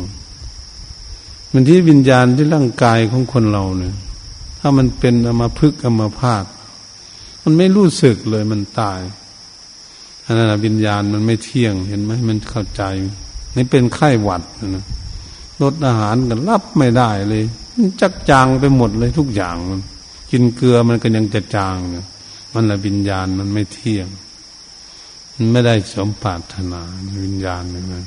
มันที่วิญญาณที่ร่างกายของคนเราเนี่ย ถ้ามันเป็นอมาพึกอมาพาดมันไม่รู้สึกเลยมันตายอันนั้นวิญญาณมันไม่เที่ยงเห็นไหมมันเข้าใจ นี่เป็นไข้หวัดนะลดอาหารกันรับไม่ได้เลยมันจักจางไปหมดเลยทุกอย่างมัน กินเกลือมันก็ยังจะจางเนี่ยมันละวิญญาณมันไม่เที่ยง ไม่ได้สมปรารถนาวิญญาณเลยมัน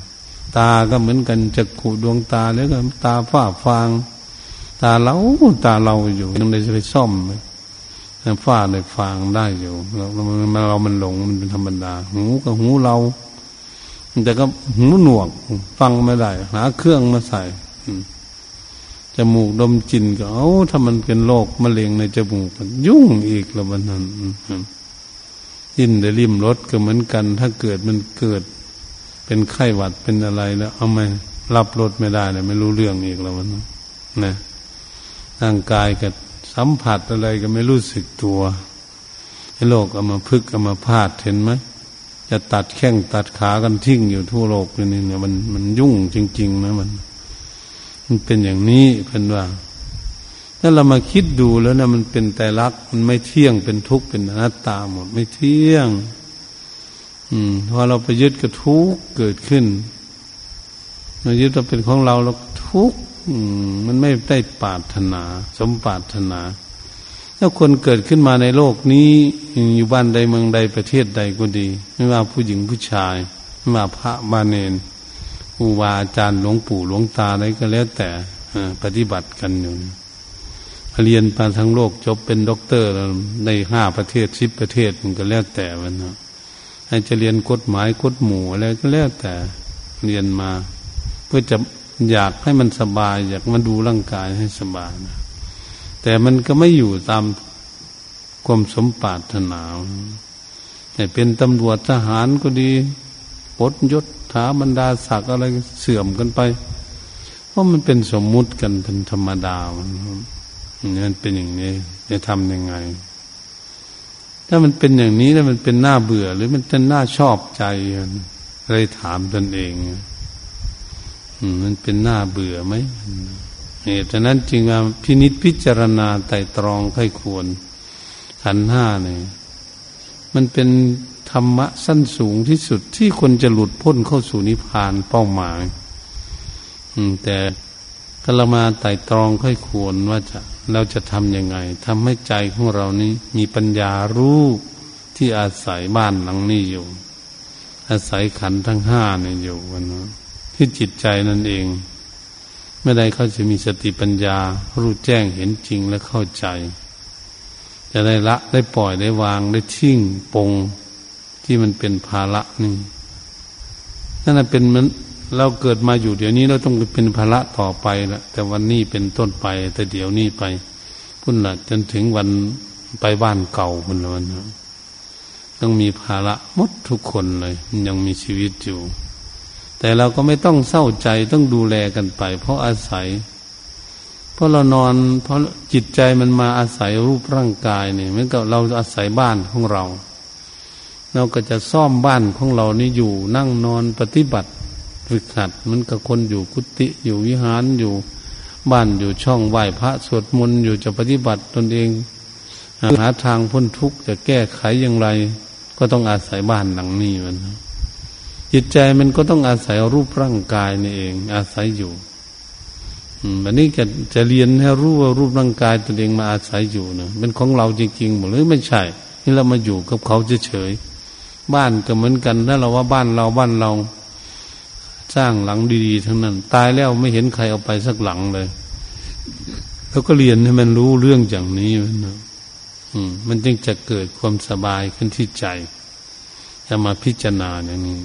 ตาก็เหมือนกันจะขูดวงตาแล้วก็ตาฝ้าฟาง ตาเราตาเราอยู่ยังได้จะไปซ่อมฝ้าเลยฟางได้อยู่เราเรามันหลงมันเป็นธรรมดา หูกับหูเรา แต่ก็หูหนวก ฟังไม่ได้ หาเครื่องมาใส่จมูกดมจินก็เอาถ้ามันเป็นโรคมะเร็งในจมูกยุ่งอีกแล้วมันนั้น ยินได้ริมรถก็เหมือนกัน ถ้าเกิดมันเกิด เป็นไข้หวัดเป็นอะไรแล้ว เอาไม่รับรถไม่ได้เลยไม่รู้เรื่องอีกแล้วมันนะร่างกายกับสัมผัสอะไรก็ไม่รู้สึกตัวให้โลกเอามาพึกเอามาพาดเห็นไหมจะตัดแข้งตัดขากันทิ้งอยู่ทั่วโลกนี่เนี่ยมันมันยุ่งจริง ๆ นะมัน มันเป็นอย่างนี้เพื่อนว่า ถ้าเรามาคิดดูแล้วนะมันเป็นแต่รักมันไม่เที่ยงเป็นทุกข์เป็นอนัตตาหมดไม่เที่ยง อืมพอเราไปยึดกระทุกข์เกิดขึ้นเรายึดเราเป็นของเราเราทุกข์มันไม่ได้ปาถนา สมปาถนา ถ้าคนเกิดขึ้นมาในโลกนี้อยู่บ้านใดเมืองใดประเทศใดก็ดี ไม่ว่าผู้หญิงผู้ชายไม่ว่าพระบาเนนครูบาอาจารย์หลวงปู่หลวงตาอะไรก็แล้วแต่ปฏิบัติกันอยู่ เรียนมาทั้งโลกจบเป็นด็อกเตอร์ในห้าประเทศสิบประเทศมันก็แล้วแต่มันนะให้จะเรียนกฎหมายกฎหมู่อะไรก็แล้วแต่เรียนมา เพื่อจะอยากให้มันสบาย อยากมาดูร่างกายให้สบายนะแต่มันก็ไม่อยู่ตามความสมปรารถนาแต่เป็นตำรวจทหารก็ดีปดยศถาบรรดาศักดิ์อะไรเสื่อมกันไป เพราะมันเป็นสมมุติกันเป็นธรรมดามัน มันเป็นอย่างนี้ จะทำยังไง ถ้ามันเป็นอย่างนี้แล้วมันเป็นหน้าเบื่อ หรือมันเป็นหน้าชอบใจเลยถามตนเองมันเป็นหน้าเบื่อไหมเหตุฉะนั้นจึงว่าพินิษพิจารณาไต่ตรองไข้ควร ขันห้าเนี่ยมันเป็นธรรมะสั้นสูงที่สุดที่คนจะหลุดพ้นเข้าสู่นิพพานเป้าหมายแต่ก็เรามาไต่ตรองค่อยควรว่าจะ เราจะทำยังไงทำให้ใจของเรานี้มีปัญญารู้ที่อาศัยบ้านหลังนี้อยู่ อาศัยขันทั้งห้าเนี่ยอยู่วันนั้ที่จิตใจนั่นเองเมื่อใดเขาจะมีสติปัญญา รู้แจ้งเห็นจริงและเข้าใจ จะได้ละได้ปล่อยได้วางได้ทิ้งปงที่มันเป็นภาระนี่นั่นเป็นมัน เราเกิดมาอยู่เดี๋ยวนี้เราต้องเป็นภาระต่อไปละแต่วันนี้เป็นต้นไป แต่เดี๋ยวนี้ไปพุ่นละจนถึงวันไปบ้านเก่าพุ่นละวันต้องมีภาระมดทุกคนเลยยังมีชีวิตอยู่ แต่เราก็ไม่ต้องเศร้าใจต้องดูแลกันไป เพราะอาศัย เพราะเรานอน เพราะจิตใจมันมาอาศัยรูปร่างกายเนี่ยเหมือนกับเราอาศัยบ้านของเรา เราก็จะซ่อมบ้านของเรานี่อยู่นั่งนอนปฏิบัติ ฝึกหัดมันกับคนอยู่กุฏิอยู่วิหารอยู่บ้านอยู่ช่องไหว้พระสวดมนต์อยู่จะปฏิบัติตนเองหาทางพ้นทุกข์จะแก้ไขอย่างไร ก็ต้องอาศัยบ้านหลังนี้มันนะจิตใจมันก็ต้องอาศัยรูปร่างกายนี่เอง อาศัยอยู่อันนี้จะจะเรียนให้รู้ว่ารูปร่างกายตัวเองมาอาศัยอยู่เนะเป็นของเราจริงๆหรือไม่ใช่ที่เรามาอยู่กับเขาเฉยๆบ้านก็เหมือนกันถ้าเราว่าบ้านเราบ้านเรา สร้างหลังดีๆทั้งนั้น ตายแล้วไม่เห็นใครเอาไปสักหลังเลย แล้วก็เรียนให้มันรู้เรื่องอย่างนี้มันะอืม มันจึงจะเกิดความสบายขึ้นที่ใจจะมาพิจารณาอย่างนี้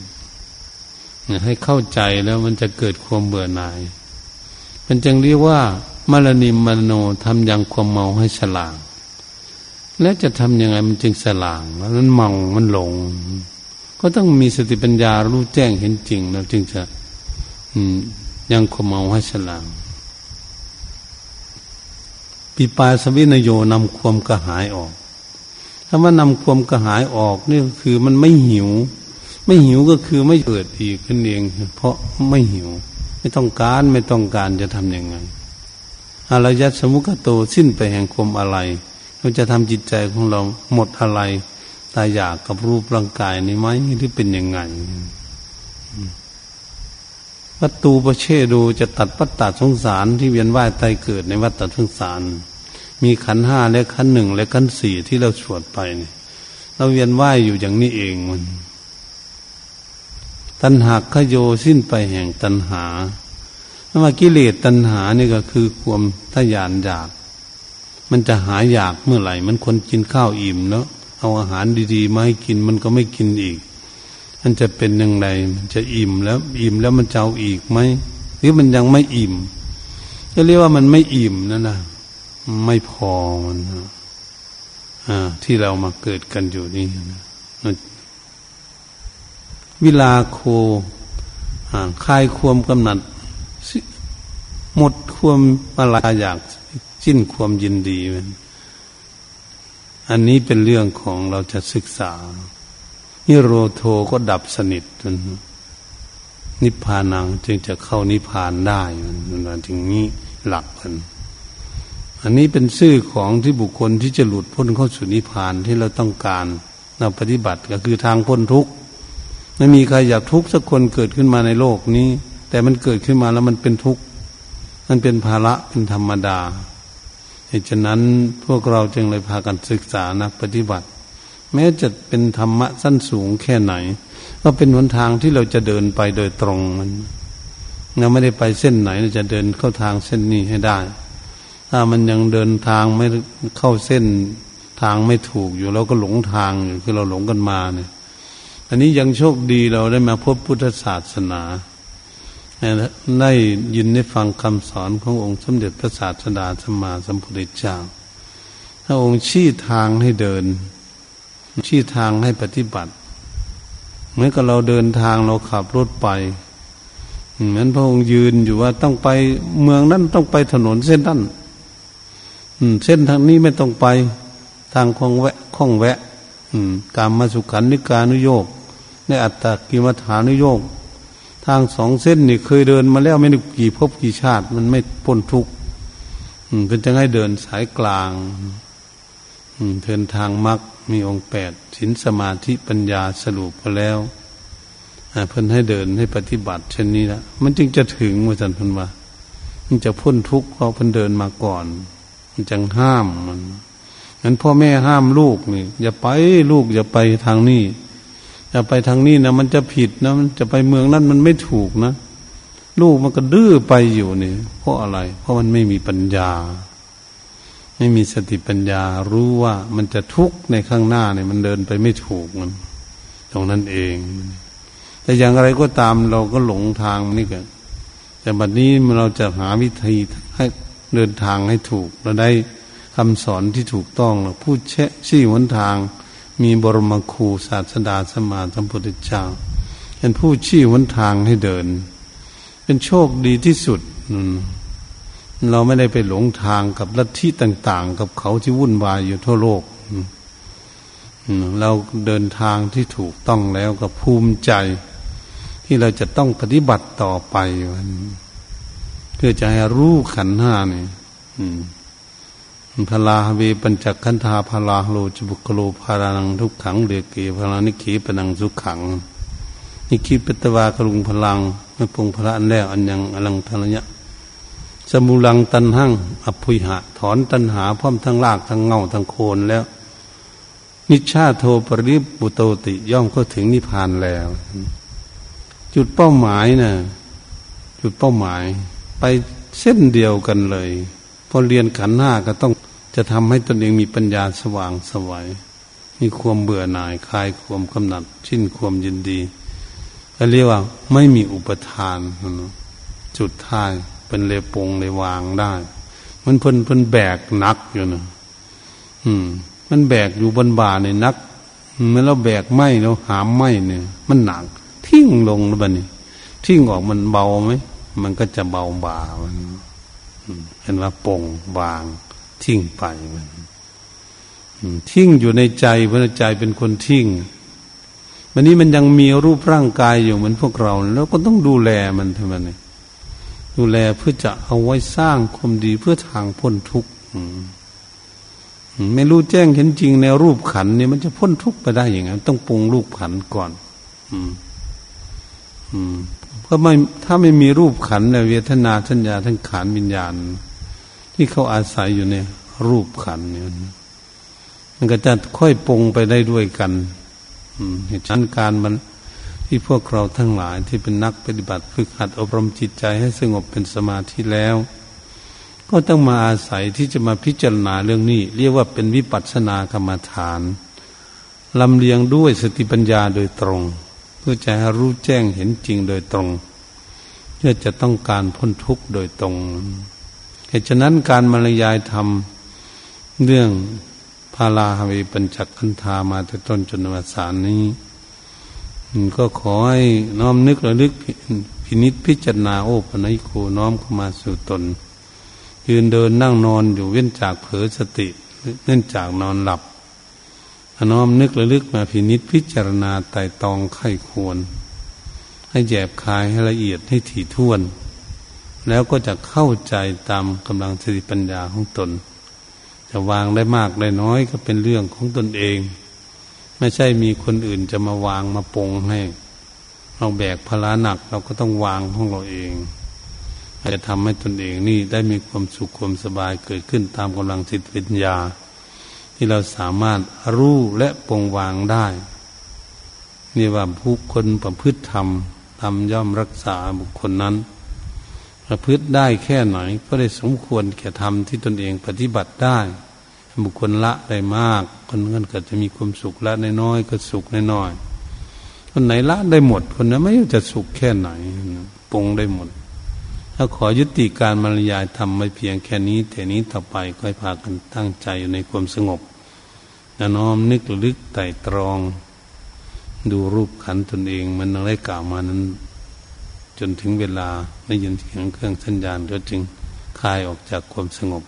ให้เข้าใจแล้วมันจะเกิดความเบื่อหน่าย มันจึงเรียกว่ามรณิมมโนทำอย่างความเมาให้ฉลาง แล้วจะทำยังไงมันจึงฉลางแล้วมันเมามันหลง ก็ต้องมีสติปัญญารู้แจ้งเห็นจริงแล้วจึงจะยังความเมาให้ฉลางปีปาสวินโยนำความกระหายออกถ้าว่านำความกระหายออกนี่คือมันไม่หิว ไม่หิวก็คือไม่เกิดอีกขึ้นเอง เพราะไม่หิว ไม่ต้องการไม่ต้องการจะทำยังไงอารยัตสมุกโตสิ้นไปแห่งความอะไร เราจะทำจิตใจของเราหมดอะไร ตายอยากกับรูปร่างกายนี้ไหมที่เป็นยังไงวัตตูประเชดูจะตัดปัตตาสงสารที่เวียนว่ายตายเกิดในวัฏฏสงสาร มีขันห้าและขันหนึ่งและขันสี่ที่เราสวดไปเนี่ยเราเวียนว่ายอยู่อย่างนี้เองมัน ตัณหาขโยสิ้นไปแห่งตัณหาว่ากิเลสตัณหานี่ก็คือความทยานอยาก มันจะหาอยากเมื่อไหร่ มันคนกินข้าวอิ่มเนาะ เอาอาหารดีๆมาให้กินมันก็ไม่กินอีกมันจะเป็นยังไงมันจะอิ่มแล้ว อิ่มแล้วมันจะเอาอีกไหมหรือมันยังไม่อิ่มก็เรียกว่ามันไม่อิ่มนั่นนะไม่พอมันอ่าที่เรามาเกิดกันอยู่นี่นะวิลาโคคลายความกำหนัด หมดความอะไรอยากสิ้นความยินดีมัน อันนี้เป็นเรื่องของเราจะศึกษา นิโรโทก็ดับสนิทจนนิพพานังจึงจะเข้านิพพานได้มันถึงนี้หลักมันอันนี้เป็นชื่อของที่บุคคลที่จะหลุดพ้นเข้าสู่นิพพานที่เราต้องการเราปฏิบัติก็คือทางพ้นทุกข์ไม่มีใครอยากทุกข์สักคนเกิดขึ้นมาในโลกนี้ แต่มันเกิดขึ้นมาแล้วมันเป็นทุกข์มันเป็นภาระเป็นธรรมดา เหตุฉะนั้นพวกเราจึงเลยพากันศึกษานักปฏิบัติ แม้จะเป็นธรรมะสั้นสูงแค่ไหน ก็เป็นหนทางที่เราจะเดินไปโดยตรงมันเราไม่ได้ไปเส้นไหนเราจะเดินเข้าทางเส้นนี้ให้ได้ ถ้ามันยังเดินทางไม่เข้าเส้นทางไม่ถูกอยู่เราก็หลงทางอยู่คือเราหลงกันมาเนี่ยอันนี้ยังโชคดีเราได้มาพบพุทธศาสนา ได้ยินได้ฟังคำสอนขององค์สมเด็จพระศาสดาสมมาสัมพุทธเจ้าถ้าองค์ชี้ทางให้เดิน ชี้ทางให้ปฏิบัติ เหมือนกับเราเดินทางเราขับรถไปเหมือนพระองค์ยืนอยู่ว่าต้องไปเมืองนั้นต้องไปถนนเส้นนั้นเส้นทางนี้ไม่ต้องไปทางคลองแวะคล้องแวะการมาสุขันนิการนุโยกในอัตตกิมฐานุโยก ทางสองเส้นนี่เคยเดินมาแล้วไม่รู้กี่ภพกี่ชาติ มันไม่พ้นทุกข์เป็นจะให้เดินสายกลางเดินทางมรรคมีองค์แปดสินสมาธิปัญญาสรุปไปแล้วเพิ่นให้เดินให้ปฏิบัติเช่นนี้ละมันจึงจะถึงว่าจันพันว่ามันจะพ้นทุกข์เพราะเพิ่นเดินมาก่อน มันจึงห้ามมันงั้นพ่อแม่ห้ามลูกนี่อย่าไปลูกอย่าไปทางนี้ จะไปทางนี้นะมันจะผิดนะมันจะไปเมืองนั้นมันไม่ถูกนะ ลูกมันก็ดื้อไปอยู่นี่เพราะอะไร เพราะมันไม่มีปัญญา ไม่มีสติปัญญา รู้ว่ามันจะทุกข์ในข้างหน้าเนี่ยมันเดินไปไม่ถูกมันตรงนั้นเอง แต่อย่างไรก็ตามเราก็หลงทางนี่กันแต่บัดนี้เราจะหาวิธีให้เดินทางให้ถูกเราได้คำสอนที่ถูกต้องเราพูดแช่ชี้หนทาง มีบรมครูศาสดาสมาสัมพุทธเจ้าเป็นผู้ชี้หนทางให้เดิน เป็นโชคดีที่สุดเราไม่ได้ไปหลงทางกับลัทธิต่าง ๆ กับเขาที่วุ่นวายอยู่ทั่วโลกเราเดินทางที่ถูกต้องแล้วก็ภูมิใจ ที่เราจะต้องปฏิบัติต่อไป เพื่อจะให้รู้ขันห้านี่ พลาเวปัญจคันธาพลาโลจบุกโลภารานังทุกขังเดือเกพลานิขีปนังสุขขัง นิคิปตวากรุงพลังไม่ปงพระอันแล้วอันยังอลังทนยะสมุลังตันหั่งอภุยหะ ถอนตันหาพร้อมทั้งลากทั้งเงาทั้งโคนแล้ว นิชาโทปริบุโตติย่อมก็ถึงนิพพานแล้ว จุดเป้าหมายนะ่ะจุดเป้าหมาย ไปเส้นเดียวกันเลยพอเรียนขันห้าก็ต้อง จะทำให้ตนเองมีปัญญาสว่างสวัยมีความเบื่อหน่ายคลายความกำหนัดชิ้นความยินดีเรียกว่าไม่มีอุปทานจุดท้ายเป็นเลปงเลวางได้ มันเพิ่นเพิ่นแบกนักอยู่นะอืม มันแบกอยู่บนบ่าในนักเมื่อเราแบกไม้เราหามไม้เนี่ย มันหนักทิ้งลงแล้วบันี่ทิ้งออกมันเบาไหมมันก็จะเบาบ่ามันเห็นว่าปงวาง ทิ้งไปมันทิ้งอยู่ในใจเพราะใจเป็นคนทิ้งวันนี้มันยังมีรูปร่างกายอยู่เหมือนพวกเรา แล้วก็ต้องดูแลมันทำไมดูแลเพื่อจะเอาไว้สร้างความดีเพื่อทางพ้นทุกข์ไม่รู้แจ้งเห็นจริงในรูปขันเนี่ยมันจะพ้นทุกข์ไปได้อย่างไงต้องปรุงรูปขันก่อน อืม อืมเพราะไม่ถ้าไม่มีรูปขันในเวทนาสัญญาทั้งขันวิญญาณ ที่เขาอาศัยอยู่ในรูปขันเนี่ยมันก็จะค่อยปรุงไปได้ด้วยกันอืมเหตุการณ์การมันที่พวกเราทั้งหลายที่เป็นนักปฏิบัติฝึกหัดอบรมจิตใจให้สงบเป็นสมาธิแล้ว ก็ต้องมาอาศัยที่จะมาพิจารณาเรื่องนี้ เรียกว่าเป็นวิปัสสนากรรมฐานลำเลียงด้วยสติปัญญาโดยตรง เพื่อจะให้รู้แจ้งเห็นจริงโดยตรง เพื่อจะต้องการพ้นทุกข์โดยตรง เหตุฉะนั้นการบรรยายธรรมเรื่องพาลาหเวปัญจคันธามาแต่ต้นจนวสานนี้ก็ขอให้น้อมนึกระลึกพินิษพิจารณาโอปนัยโคน้อมเข้ามาสู่ตน ยืนเดินนั่งนอนอยู่เว้นจากเผลอสติเนื่องจากนอนหลับน้อมนึกระลึกมาพินิษพิจารณาไต่ตองไข้ควร ให้แยบคายให้ละเอียดให้ถี่ถ้วน แล้วก็จะเข้าใจตามกำลังสติปัญญาของตน จะวางได้มากได้น้อยก็เป็นเรื่องของตนเอง ไม่ใช่มีคนอื่นจะมาวางมาปงให้ เราแบกภาระหนักเราก็ต้องวางของเราเองจะทำให้ตนเองนี่ได้มีความสุขความสบายเกิดขึ้นตามกำลังจิตวิญญา ที่เราสามารถรู้และปงวางได้ นี่ว่าผู้คนประพฤติธรรมทำย่อมรักษาบุคคลนั้น ประพฤติได้แค่ไหน ก็ได้สมควรแก่ธรรมที่ตนเองปฏิบัติได้ บุคคลละได้มาก คนนั้นก็จะมีความสุขละน้อยก็สุขน้อยคนไหนละได้หมดคนนั้นไม่จะสุขแค่ไหนปงได้หมด ถ้าขอยุติการบรรยายทำไม่เพียงแค่นี้ แต่นี้ต่อไปก็ให้พากันตั้งใจอยู่ในความสงบน,น้อมนึกลึกไต่ตรอง ดูรูปขันตนเองมันอะไรกล่าวมานั้น จนถึงเวลาได้ยินเสียงเครื่องสัญญาณก็จึงคลายออกจากความสงบ